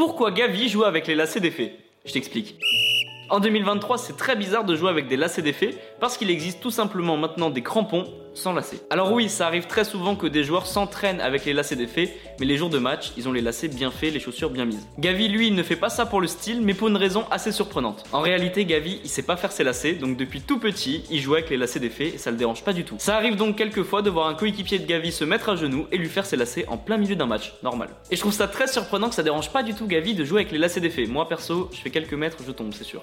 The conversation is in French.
Pourquoi Gavi joue avec les lacets d'effet Je t'explique. En 2023, c'est très bizarre de jouer avec des lacets d'effet parce qu'il existe tout simplement maintenant des crampons sans lacets. Alors oui, ça arrive très souvent que des joueurs s'entraînent avec les lacets d'effet, mais les jours de match, ils ont les lacets bien faits, les chaussures bien mises. Gavi, lui, il ne fait pas ça pour le style, mais pour une raison assez surprenante. En réalité, Gavi, il sait pas faire ses lacets, donc depuis tout petit, il joue avec les lacets d'effet et ça le dérange pas du tout. Ça arrive donc quelquefois de voir un coéquipier de Gavi se mettre à genoux et lui faire ses lacets en plein milieu d'un match, normal. Et je trouve ça très surprenant que ça dérange pas du tout Gavi de jouer avec les lacets d'effet. Moi perso, je fais quelques mètres, je tombe, c'est sûr.